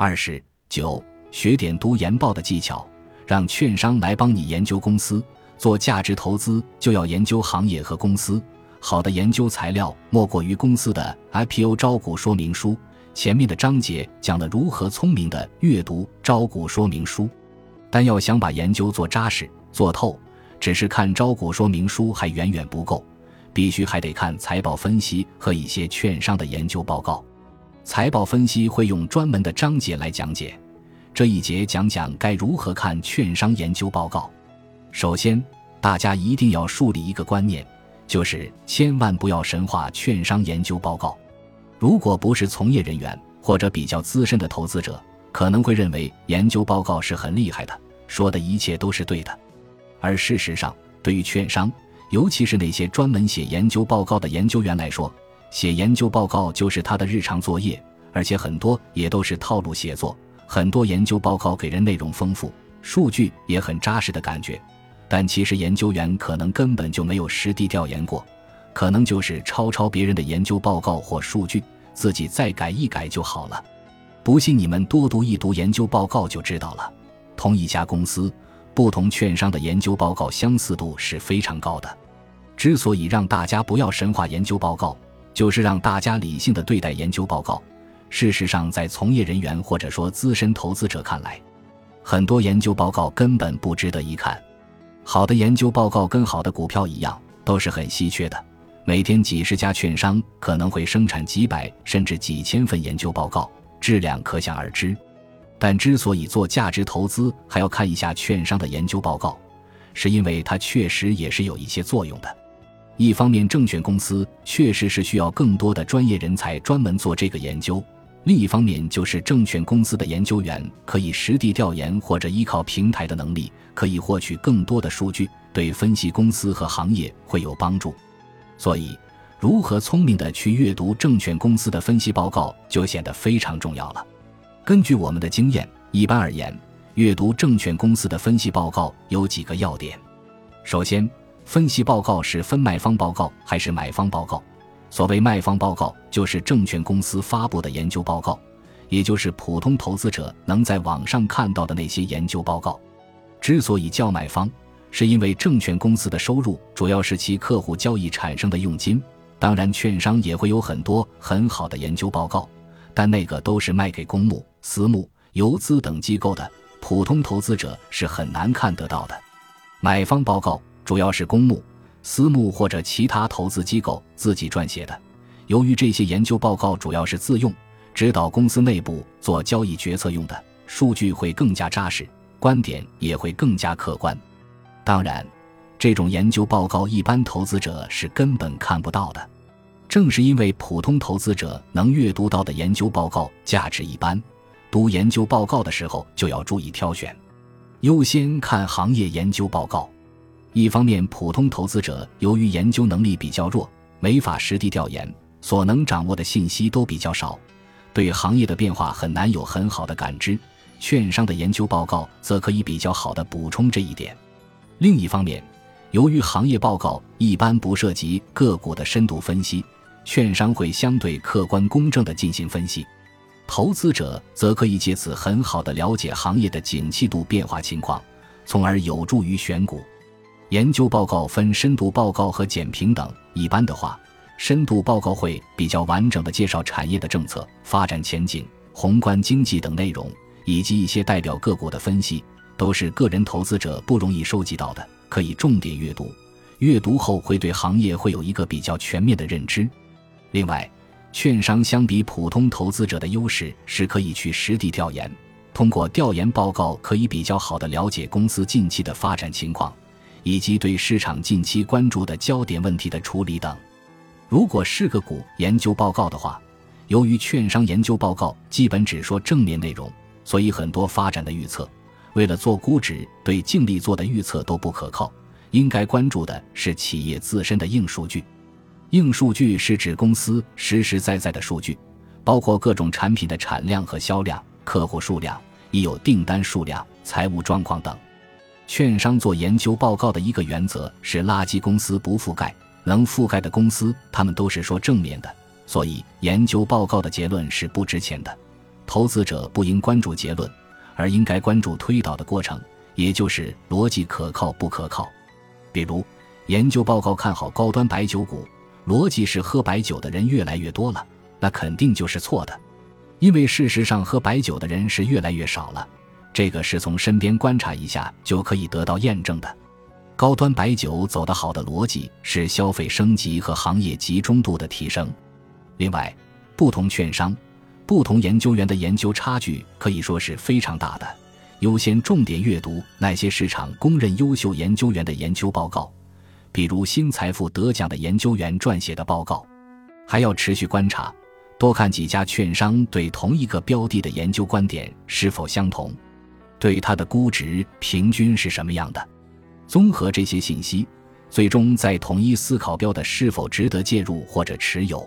二是九学点读研报的技巧，让券商来帮你研究公司。做价值投资就要研究行业和公司。好的研究材料莫过于公司的 IPO 招股说明书。前面的章节讲了如何聪明的阅读招股说明书，但要想把研究做扎实、做透，只是看招股说明书还远远不够，必须还得看财报分析和一些券商的研究报告。财报分析会用专门的章节来讲解，这一节讲讲该如何看券商研究报告。首先，大家一定要树立一个观念，就是千万不要神化券商研究报告。如果不是从业人员或者比较资深的投资者，可能会认为研究报告是很厉害的，说的一切都是对的。而事实上，对于券商，尤其是那些专门写研究报告的研究员来说，写研究报告就是他的日常作业，而且很多也都是套路写作。很多研究报告给人内容丰富、数据也很扎实的感觉，但其实研究员可能根本就没有实地调研过。可能就是抄抄别人的研究报告或数据，自己再改一改就好了。不信你们多读一读研究报告就知道了。同一家公司，不同券商的研究报告相似度是非常高的。之所以让大家不要神话研究报告，就是让大家理性的对待研究报告。事实上，在从业人员或者说资深投资者看来，很多研究报告根本不值得一看。好的研究报告跟好的股票一样，都是很稀缺的。每天几十家券商可能会生产几百甚至几千份研究报告，质量可想而知。但之所以做价值投资还要看一下券商的研究报告，是因为它确实也是有一些作用的。一方面，证券公司确实是需要更多的专业人才专门做这个研究；另一方面，就是证券公司的研究员可以实地调研或者依靠平台的能力，可以获取更多的数据，对分析公司和行业会有帮助。所以，如何聪明的去阅读证券公司的分析报告就显得非常重要了。根据我们的经验，一般而言，阅读证券公司的分析报告有几个要点。首先，分析报告是分卖方报告还是买方报告？所谓卖方报告，就是证券公司发布的研究报告，也就是普通投资者能在网上看到的那些研究报告。之所以叫买方，是因为证券公司的收入主要是其客户交易产生的佣金，当然，券商也会有很多很好的研究报告，但那个都是卖给公募、私募、游资等机构的，普通投资者是很难看得到的。买方报告主要是公募、私募或者其他投资机构自己撰写的，由于这些研究报告主要是自用，指导公司内部做交易决策用的，数据会更加扎实，观点也会更加客观。当然，这种研究报告一般投资者是根本看不到的。正是因为普通投资者能阅读到的研究报告价值一般，读研究报告的时候就要注意挑选，优先看行业研究报告。一方面，普通投资者由于研究能力比较弱，没法实地调研，所能掌握的信息都比较少，对行业的变化很难有很好的感知。券商的研究报告则可以比较好的补充这一点。另一方面，由于行业报告一般不涉及个股的深度分析，券商会相对客观公正地进行分析，投资者则可以借此很好的了解行业的景气度变化情况，从而有助于选股。研究报告分深度报告和简评等，一般的话，深度报告会比较完整地介绍产业的政策、发展前景、宏观经济等内容，以及一些代表个股的分析。都是个人投资者不容易收集到的，可以重点阅读。阅读后会对行业会有一个比较全面的认知。另外，券商相比普通投资者的优势是可以去实地调研，通过调研报告可以比较好的了解公司近期的发展情况，以及对市场近期关注的焦点问题的处理等。如果是个股研究报告的话，由于券商研究报告基本只说正面内容，所以很多发展的预测。为了做估值，对净利做的预测都不可靠。应该关注的是企业自身的硬数据。硬数据是指公司实实在在的数据，包括各种产品的产量和销量、客户数量、已有订单数量、财务状况等。券商做研究报告的一个原则是垃圾公司不覆盖，能覆盖的公司他们都是说正面的，所以研究报告的结论是不值钱的。投资者不应关注结论，而应该关注推导的过程，也就是逻辑可靠不可靠。比如，研究报告看好高端白酒股，逻辑是喝白酒的人越来越多了，那肯定就是错的，因为事实上喝白酒的人是越来越少了。这个是从身边观察一下就可以得到验证的。高端白酒走得好的逻辑是消费升级和行业集中度的提升。另外，不同券商、不同研究员的研究差距可以说是非常大的。优先重点阅读那些市场公认优秀研究员的研究报告，比如新财富得奖的研究员撰写的报告。还要持续观察，多看几家券商对同一个标的的研究观点是否相同。对它的估值平均是什么样的？综合这些信息，最终在统一思考标的是否值得介入或者持有。